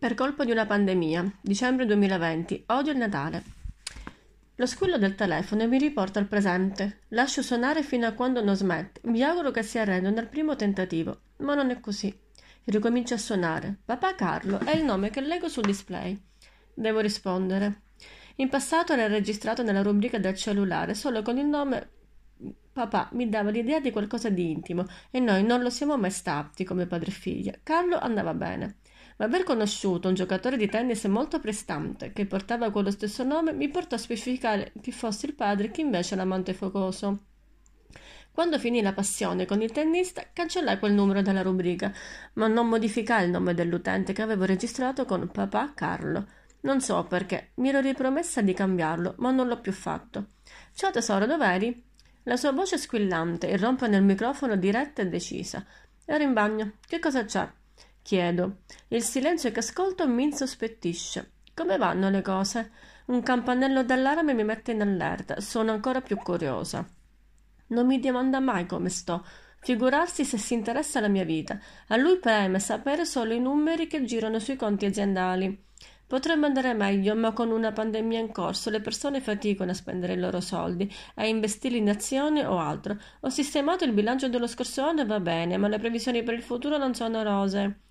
Per colpa di una pandemia, dicembre 2020, odio il Natale. Lo squillo del telefono mi riporta al presente. Lascio suonare fino a quando non smette. Mi auguro che si arrenda nel primo tentativo, ma non è così. Ricomincia a suonare. Papà Carlo è il nome che leggo sul display. Devo rispondere. In passato era registrato nella rubrica del cellulare solo con il nome Papà mi dava l'idea di qualcosa di intimo e noi non lo siamo mai stati come padre e figlia. Carlo andava bene ma aver conosciuto un giocatore di tennis molto prestante che portava quello stesso nome mi portò a specificare chi fosse il padre e chi invece l'amante focoso. Quando finì la passione con il tennista, cancellai quel numero dalla rubrica, ma non modificai il nome dell'utente che avevo registrato con papà Carlo. Non so perché, mi ero ripromessa di cambiarlo, ma non l'ho più fatto. Ciao tesoro, dov'eri? La sua voce squillante irrompe nel microfono diretta e decisa. Ero in bagno. Che cosa c'è? Chiedo. Il silenzio che ascolto mi insospettisce. Come vanno le cose? Un campanello d'allarme mi mette in allerta. Sono ancora più curiosa. Non mi domanda mai come sto. Figurarsi se si interessa alla mia vita. A lui preme sapere solo i numeri che girano sui conti aziendali. Potrebbe andare meglio, ma con una pandemia in corso le persone faticano a spendere i loro soldi, a investirli in azioni o altro. Ho sistemato il bilancio dello scorso anno e va bene, ma le previsioni per il futuro non sono rose.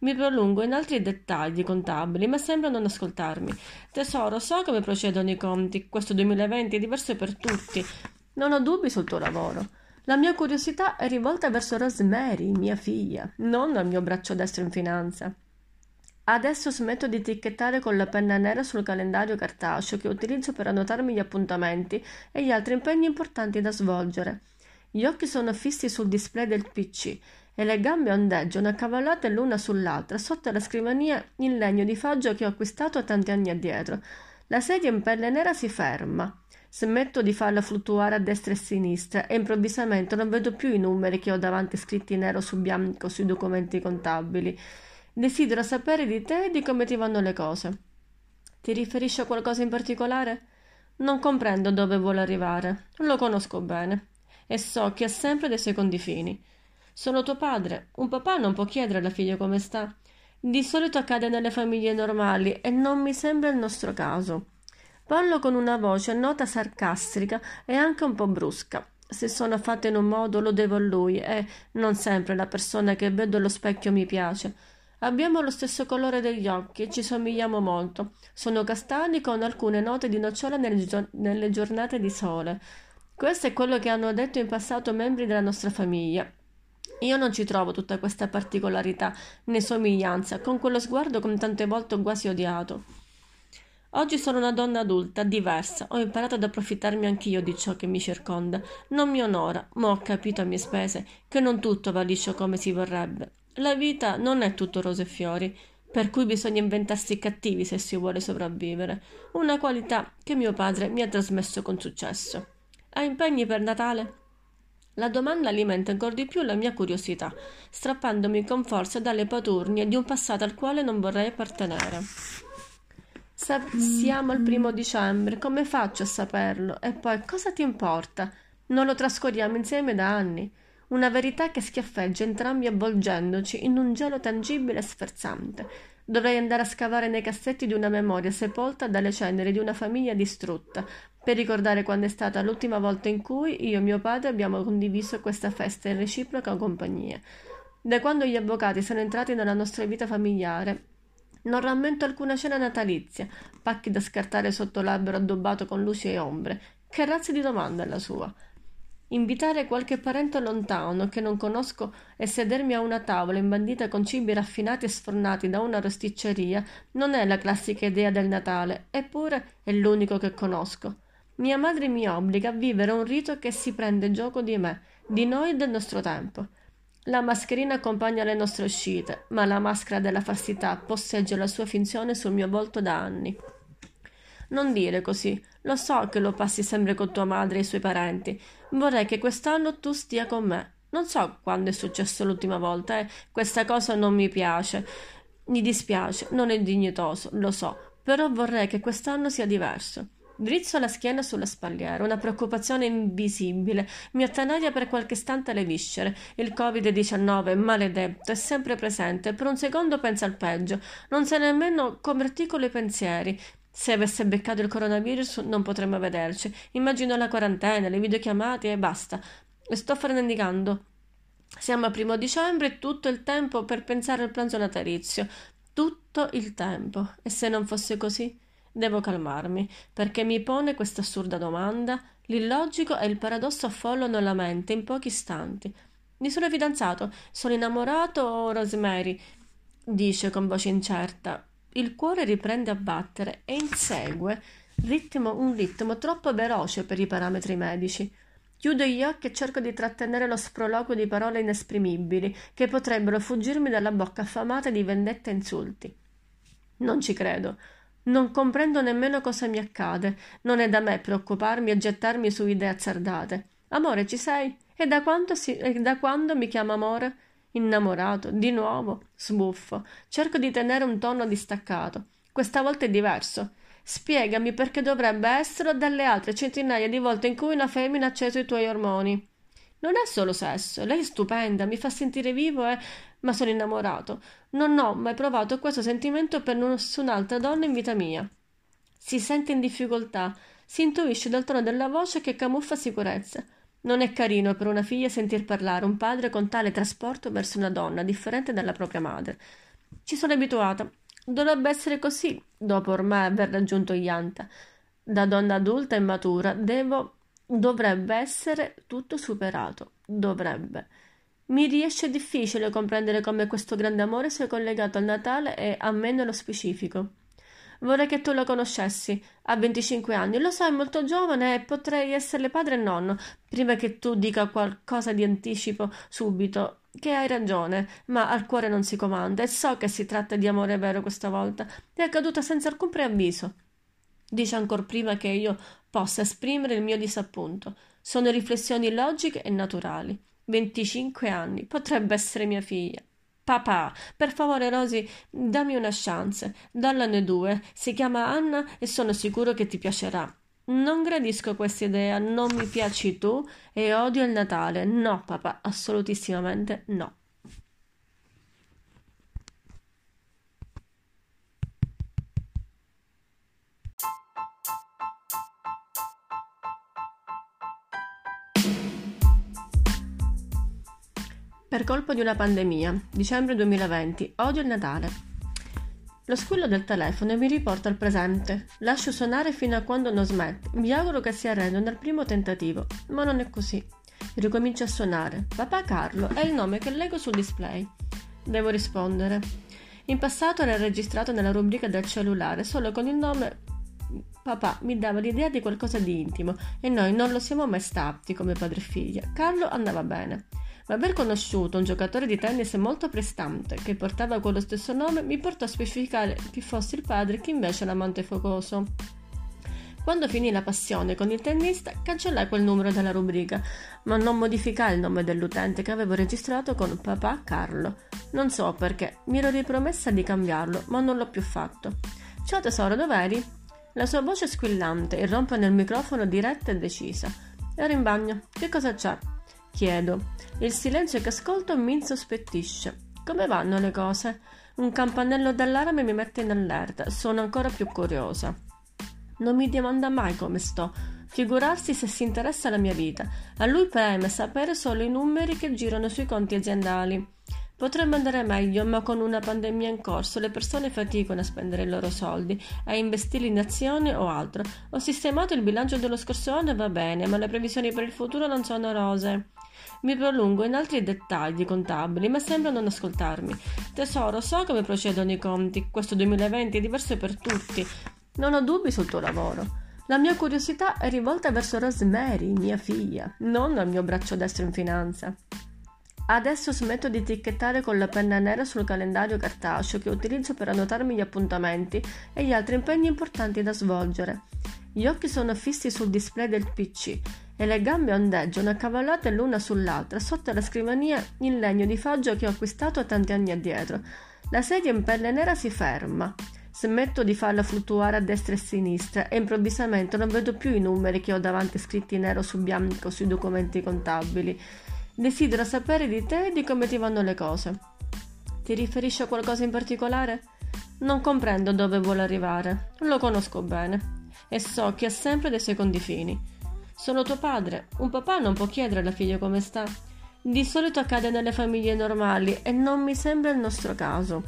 Mi prolungo in altri dettagli contabili, ma sembra non ascoltarmi. Tesoro, so come procedono i conti. Questo 2020 è diverso per tutti. Non ho dubbi sul tuo lavoro. La mia curiosità è rivolta verso Rosemary, mia figlia, non al mio braccio destro in finanza. Adesso smetto di etichettare con la penna nera sul calendario cartaceo che utilizzo per annotarmi gli appuntamenti e gli altri impegni importanti da svolgere. Gli occhi sono fissi sul display del PC e le gambe ondeggiano accavallate l'una sull'altra sotto la scrivania in legno di faggio che ho acquistato tanti anni addietro. La sedia in pelle nera si ferma. Smetto di farla fluttuare a destra e a sinistra e improvvisamente non vedo più i numeri che ho davanti scritti nero su bianco sui documenti contabili. Desidero sapere di te e di come ti vanno le cose. Ti riferisci a qualcosa in particolare? Non comprendo dove vuole arrivare. Lo conosco bene e so che ha sempre dei secondi fini. Sono tuo padre. Un papà non può chiedere alla figlia come sta. Di solito accade nelle famiglie normali e non mi sembra il nostro caso. Parlo con una voce nota sarcastica e anche un po' brusca. Se sono fatta in un modo lo devo a lui e non sempre la persona che vedo allo specchio mi piace. Abbiamo lo stesso colore degli occhi e ci somigliamo molto. Sono castani con alcune note di nocciola nelle giornate di sole. Questo è quello che hanno detto in passato membri della nostra famiglia io non ci trovo tutta questa particolarità né somiglianza con quello sguardo che tante volte ho quasi odiato. Oggi sono una donna adulta, diversa, ho imparato ad approfittarmi anch'io di ciò che mi circonda. Non mi onora, ma ho capito a mie spese che non tutto va liscio come si vorrebbe. La vita non è tutto rose e fiori, per cui bisogna inventarsi cattivi se si vuole sopravvivere, una qualità che mio padre mi ha trasmesso con successo. Ha impegni per Natale? La domanda alimenta ancor di più la mia curiosità, strappandomi con forza dalle paturnie di un passato al quale non vorrei appartenere. Sa- siamo al primo dicembre, come faccio a saperlo? E poi cosa ti importa? Non lo trascorriamo insieme da anni. Una verità che schiaffeggia entrambi avvolgendoci in un gelo tangibile e sferzante. Dovrei andare a scavare nei cassetti di una memoria sepolta dalle ceneri di una famiglia distrutta, per ricordare quando è stata l'ultima volta in cui io e mio padre abbiamo condiviso questa festa in reciproca compagnia. Da quando gli avvocati sono entrati nella nostra vita familiare, non rammento alcuna cena natalizia, pacchi da scartare sotto l'albero addobbato con luci e ombre. Che razza di domanda è la sua? Invitare qualche parente lontano che non conosco e sedermi a una tavola imbandita con cibi raffinati e sfornati da una rosticceria non è la classica idea del Natale, eppure è l'unico che conosco. Mia madre mi obbliga a vivere un rito che si prende gioco di me, di noi e del nostro tempo. La mascherina accompagna le nostre uscite, ma la maschera della falsità posseggia la sua finzione sul mio volto da anni. Non dire così, lo so che lo passi sempre con tua madre e i suoi parenti. Vorrei che quest'anno tu stia con me. Non so quando è successo l'ultima volta, eh. Questa cosa non mi piace. Mi dispiace, non è dignitoso, lo so, però vorrei che quest'anno sia diverso. Drizzo la schiena sulla spalliera, una preoccupazione invisibile mi attanaglia per qualche istante le viscere. Il Covid-19, maledetto, è sempre presente. Per un secondo pensa al peggio. Non sa nemmeno come articolo i pensieri. Se avesse beccato il coronavirus non potremmo vederci. Immagino la quarantena, le videochiamate e basta. Sto frenendicando. Siamo a primo dicembre e tutto il tempo per pensare al pranzo natalizio. Tutto il tempo. E se non fosse così? Devo calmarmi, perché mi pone questa assurda domanda. L'illogico e il paradosso affollano la mente in pochi istanti. Mi sono fidanzato, sono innamorato o Rosemary? dice con voce incerta. Il cuore riprende a battere e insegue ritmo, un ritmo troppo veloce per i parametri medici. Chiudo gli occhi e cerco di trattenere lo sproloquio di parole inesprimibili che potrebbero fuggirmi dalla bocca affamata di vendette e insulti. Non ci credo. Non comprendo nemmeno cosa mi accade. Non è da me preoccuparmi e gettarmi su idee azzardate. Amore, ci sei? E da, si... e da quando mi chiama amore? Innamorato, di nuovo, sbuffo. Cerco di tenere un tono distaccato. Questa volta è diverso. Spiegami perché dovrebbe esserlo dalle altre centinaia di volte in cui una femmina ha acceso i tuoi ormoni. Non è solo sesso, lei è stupenda, mi fa sentire vivo e ma sono innamorato. Non ho mai provato questo sentimento per nessun'altra donna in vita mia. Si sente in difficoltà, si intuisce dal tono della voce che camuffa sicurezza. Non è carino per una figlia sentir parlare un padre con tale trasporto verso una donna differente dalla propria madre. Ci sono abituata. Dovrebbe essere così, dopo ormai aver raggiunto Yanta. Da donna adulta e matura devo dovrebbe essere tutto superato. Dovrebbe. Mi riesce difficile comprendere come questo grande amore sia collegato al Natale e a me nello specifico. Vorrei che tu lo conoscessi. Ha 25 anni, lo sai, è molto giovane e potrei esserle padre e nonno. Prima che tu dica qualcosa di anticipo subito, che hai ragione, ma al cuore non si comanda e so che si tratta di amore vero questa volta. È accaduta senza alcun preavviso. Dice ancor prima che io possa esprimere il mio disappunto. Sono riflessioni logiche e naturali. 25 anni, potrebbe essere mia figlia. Papà, per favore, Rosy, dammi una chance. Dallane due. Si chiama Anna e sono sicuro che ti piacerà. Non gradisco questa idea, non mi piaci tu e odio il Natale. No, papà, assolutissimamente no. Per colpo di una pandemia, dicembre 2020, odio il Natale. Lo squillo del telefono mi riporta al presente. Lascio suonare fino a quando non smette. Mi auguro che si arrenda dal primo tentativo, ma non è così. Ricomincia a suonare. Papà Carlo è il nome che leggo sul display. Devo rispondere. In passato era registrato nella rubrica del cellulare solo con il nome Papà mi dava l'idea di qualcosa di intimo e noi non lo siamo mai stati come padre e figlia. Carlo andava bene ma aver conosciuto un giocatore di tennis molto prestante che portava quello stesso nome mi portò a specificare chi fosse il padre e chi invece l'amante focoso. Quando finì la passione con il tennista, cancellai quel numero dalla rubrica, ma non modificai il nome dell'utente che avevo registrato con papà Carlo. Non so perché, mi ero ripromessa di cambiarlo, ma non l'ho più fatto. Ciao tesoro, dov'eri? La sua voce squillante irrompe nel microfono diretta e decisa. Ero in bagno. Che cosa c'è? Chiedo. Il silenzio che ascolto mi insospettisce. Come vanno le cose? Un campanello d'allarme mi mette in allerta. Sono ancora più curiosa. Non mi domanda mai come sto. Figurarsi se si interessa alla mia vita. A lui preme sapere solo i numeri che girano sui conti aziendali. Potrebbe andare meglio, ma con una pandemia in corso le persone faticano a spendere i loro soldi, a investirli in azioni o altro. Ho sistemato il bilancio dello scorso anno e va bene, ma le previsioni per il futuro non sono rose. Mi prolungo in altri dettagli contabili, ma sembra non ascoltarmi. Tesoro, so come procedono i conti. Questo 2020 è diverso per tutti. Non ho dubbi sul tuo lavoro. La mia curiosità è rivolta verso Rosemary, mia figlia, non al mio braccio destro in finanza. Adesso smetto di etichettare con la penna nera sul calendario cartaceo che utilizzo per annotarmi gli appuntamenti e gli altri impegni importanti da svolgere. Gli occhi sono fissi sul display del PC e le gambe ondeggiano accavallate l'una sull'altra sotto la scrivania in legno di faggio che ho acquistato tanti anni addietro. La sedia in pelle nera si ferma. Smetto di farla fluttuare a destra e a sinistra e improvvisamente non vedo più i numeri che ho davanti scritti nero su bianco sui documenti contabili. Desidero sapere di te e di come ti vanno le cose. Ti riferisci a qualcosa in particolare? Non comprendo dove vuole arrivare. Lo conosco bene e so che ha sempre dei secondi fini. Sono tuo padre. Un papà non può chiedere alla figlia come sta. Di solito accade nelle famiglie normali e non mi sembra il nostro caso.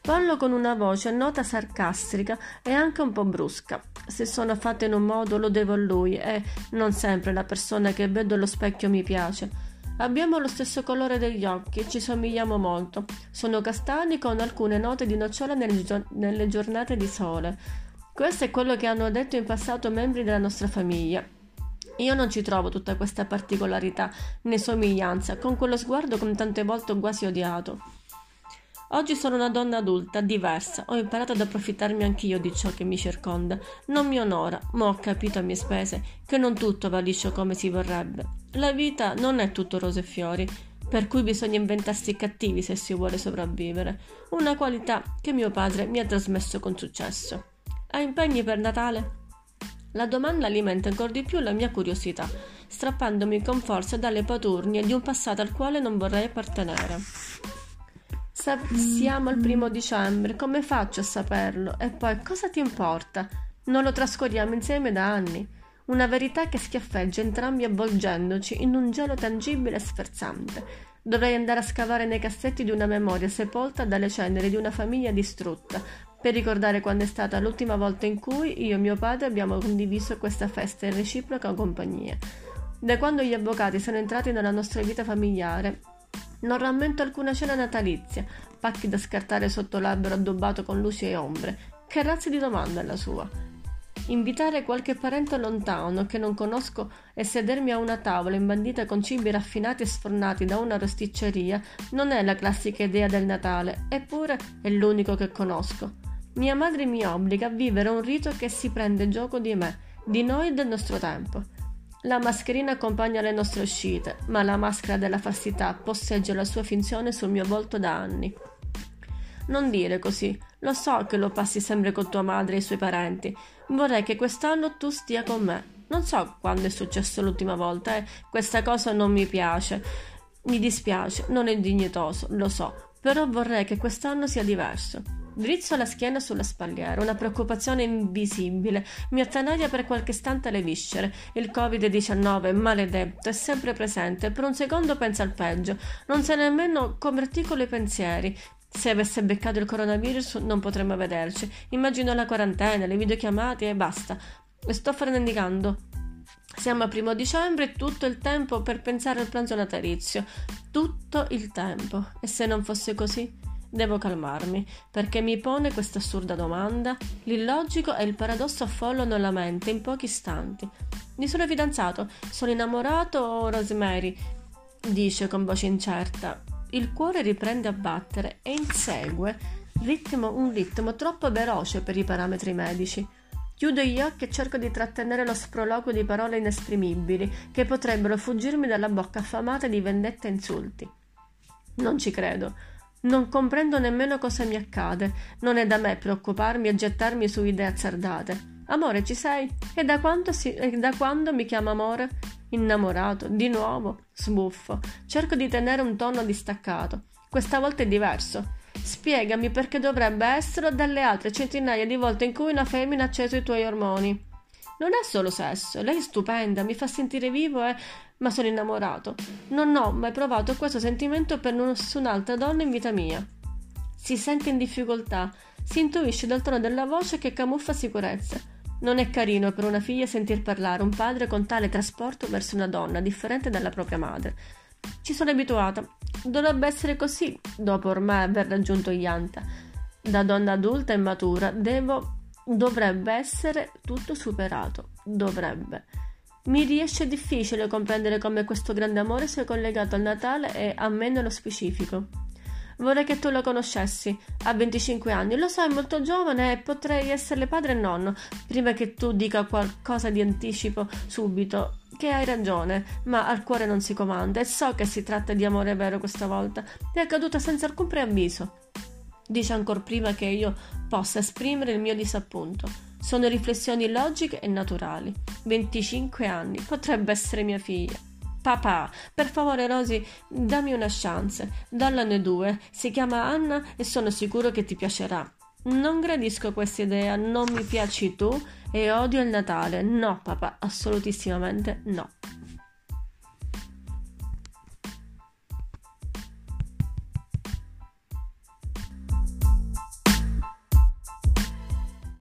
Parlo con una voce nota sarcastica e anche un po' brusca. Se sono fatta in un modo lo devo a lui e non sempre la persona che vedo allo specchio mi piace. Abbiamo lo stesso colore degli occhi e ci somigliamo molto. Sono castani con alcune note di nocciola nelle giornate di sole. Questo è quello che hanno detto in passato membri della nostra famiglia. Io non ci trovo tutta questa particolarità né somiglianza con quello sguardo che tante volte ho quasi odiato. Oggi sono una donna adulta, diversa, ho imparato ad approfittarmi anch'io di ciò che mi circonda. Non mi onora, ma ho capito a mie spese che non tutto va liscio come si vorrebbe. La vita non è tutto rose e fiori, per cui bisogna inventarsi cattivi se si vuole sopravvivere, una qualità che mio padre mi ha trasmesso con successo. Ha impegni per Natale? La domanda alimenta ancora di più la mia curiosità, strappandomi con forza dalle paturnie di un passato al quale non vorrei appartenere. Sa- siamo al primo dicembre, come faccio a saperlo? E poi cosa ti importa? Non lo trascorriamo insieme da anni. Una verità che schiaffeggia entrambi avvolgendoci in un gelo tangibile e sferzante. Dovrei andare a scavare nei cassetti di una memoria sepolta dalle ceneri di una famiglia distrutta, per ricordare quando è stata l'ultima volta in cui io e mio padre abbiamo condiviso questa festa in reciproca compagnia. Da quando gli avvocati sono entrati nella nostra vita familiare, non rammento alcuna cena natalizia, pacchi da scartare sotto l'albero addobbato con luci e ombre. Che razza di domanda è la sua? Invitare qualche parente lontano che non conosco e sedermi a una tavola imbandita con cibi raffinati e sfornati da una rosticceria non è la classica idea del Natale, eppure è l'unico che conosco. Mia madre mi obbliga a vivere un rito che si prende gioco di me, di noi e del nostro tempo. La mascherina accompagna le nostre uscite, ma la maschera della falsità posseggia la sua finzione sul mio volto da anni. Non dire così, lo so che lo passi sempre con tua madre e i suoi parenti. Vorrei che quest'anno tu stia con me. Non so quando è successo l'ultima volta, eh. Questa cosa non mi piace. Mi dispiace, non è dignitoso, lo so, però vorrei che quest'anno sia diverso. Drizzo la schiena sulla spalliera, una preoccupazione invisibile mi attanaglia per qualche istante le viscere. Il Covid-19, maledetto, è sempre presente. Per un secondo pensa al peggio. Non sa nemmeno come articolo i pensieri. Se avesse beccato il coronavirus non potremmo vederci. Immagino la quarantena, le videochiamate e basta. Sto frenendicando. Siamo a primo dicembre e tutto il tempo per pensare al pranzo natalizio. Tutto il tempo. E se non fosse così? Devo calmarmi, perché mi pone questa assurda domanda. L'illogico e il paradosso affollano la mente in pochi istanti. Mi sono fidanzato, sono innamorato o Rosemary? dice con voce incerta. Il cuore riprende a battere e insegue ritmo, un ritmo troppo veloce per i parametri medici. Chiudo gli occhi e cerco di trattenere lo sproloquio di parole inesprimibili che potrebbero fuggirmi dalla bocca affamata di vendette e insulti. Non ci credo. Non comprendo nemmeno cosa mi accade. Non è da me preoccuparmi e gettarmi su idee azzardate. Amore, ci sei? E da, si... e da quando mi chiama amore? Innamorato, di nuovo? Sbuffo. Cerco di tenere un tono distaccato. Questa volta è diverso. Spiegami perché dovrebbe essere dalle altre centinaia di volte in cui una femmina ha acceso i tuoi ormoni. Non è solo sesso, lei è stupenda, mi fa sentire vivo e ma sono innamorato. Non ho mai provato questo sentimento per nessun'altra donna in vita mia. Si sente in difficoltà, si intuisce dal tono della voce che camuffa sicurezza. Non è carino per una figlia sentir parlare un padre con tale trasporto verso una donna differente dalla propria madre. Ci sono abituata. Dovrebbe essere così, dopo ormai aver raggiunto Yanta. Da donna adulta e matura devo. Dovrebbe essere tutto superato. Dovrebbe. Mi riesce difficile comprendere come questo grande amore sia collegato al Natale e a me nello specifico. Vorrei che tu lo conoscessi. Ha 25 anni, lo so, è molto giovane e potrei esserle padre e nonno. Prima che tu dica qualcosa di anticipo subito, che hai ragione, ma al cuore non si comanda e so che si tratta di amore vero questa volta. È accaduto senza alcun preavviso. Dice ancora prima che io possa esprimere il mio disappunto. Sono riflessioni logiche e naturali. 25 anni, potrebbe essere mia figlia. Papà, per favore Rosy, dammi una chance. Dallane due, si chiama Anna e sono sicuro che ti piacerà. Non gradisco questa idea, non mi piaci tu e odio il Natale. No, papà, assolutissimamente no.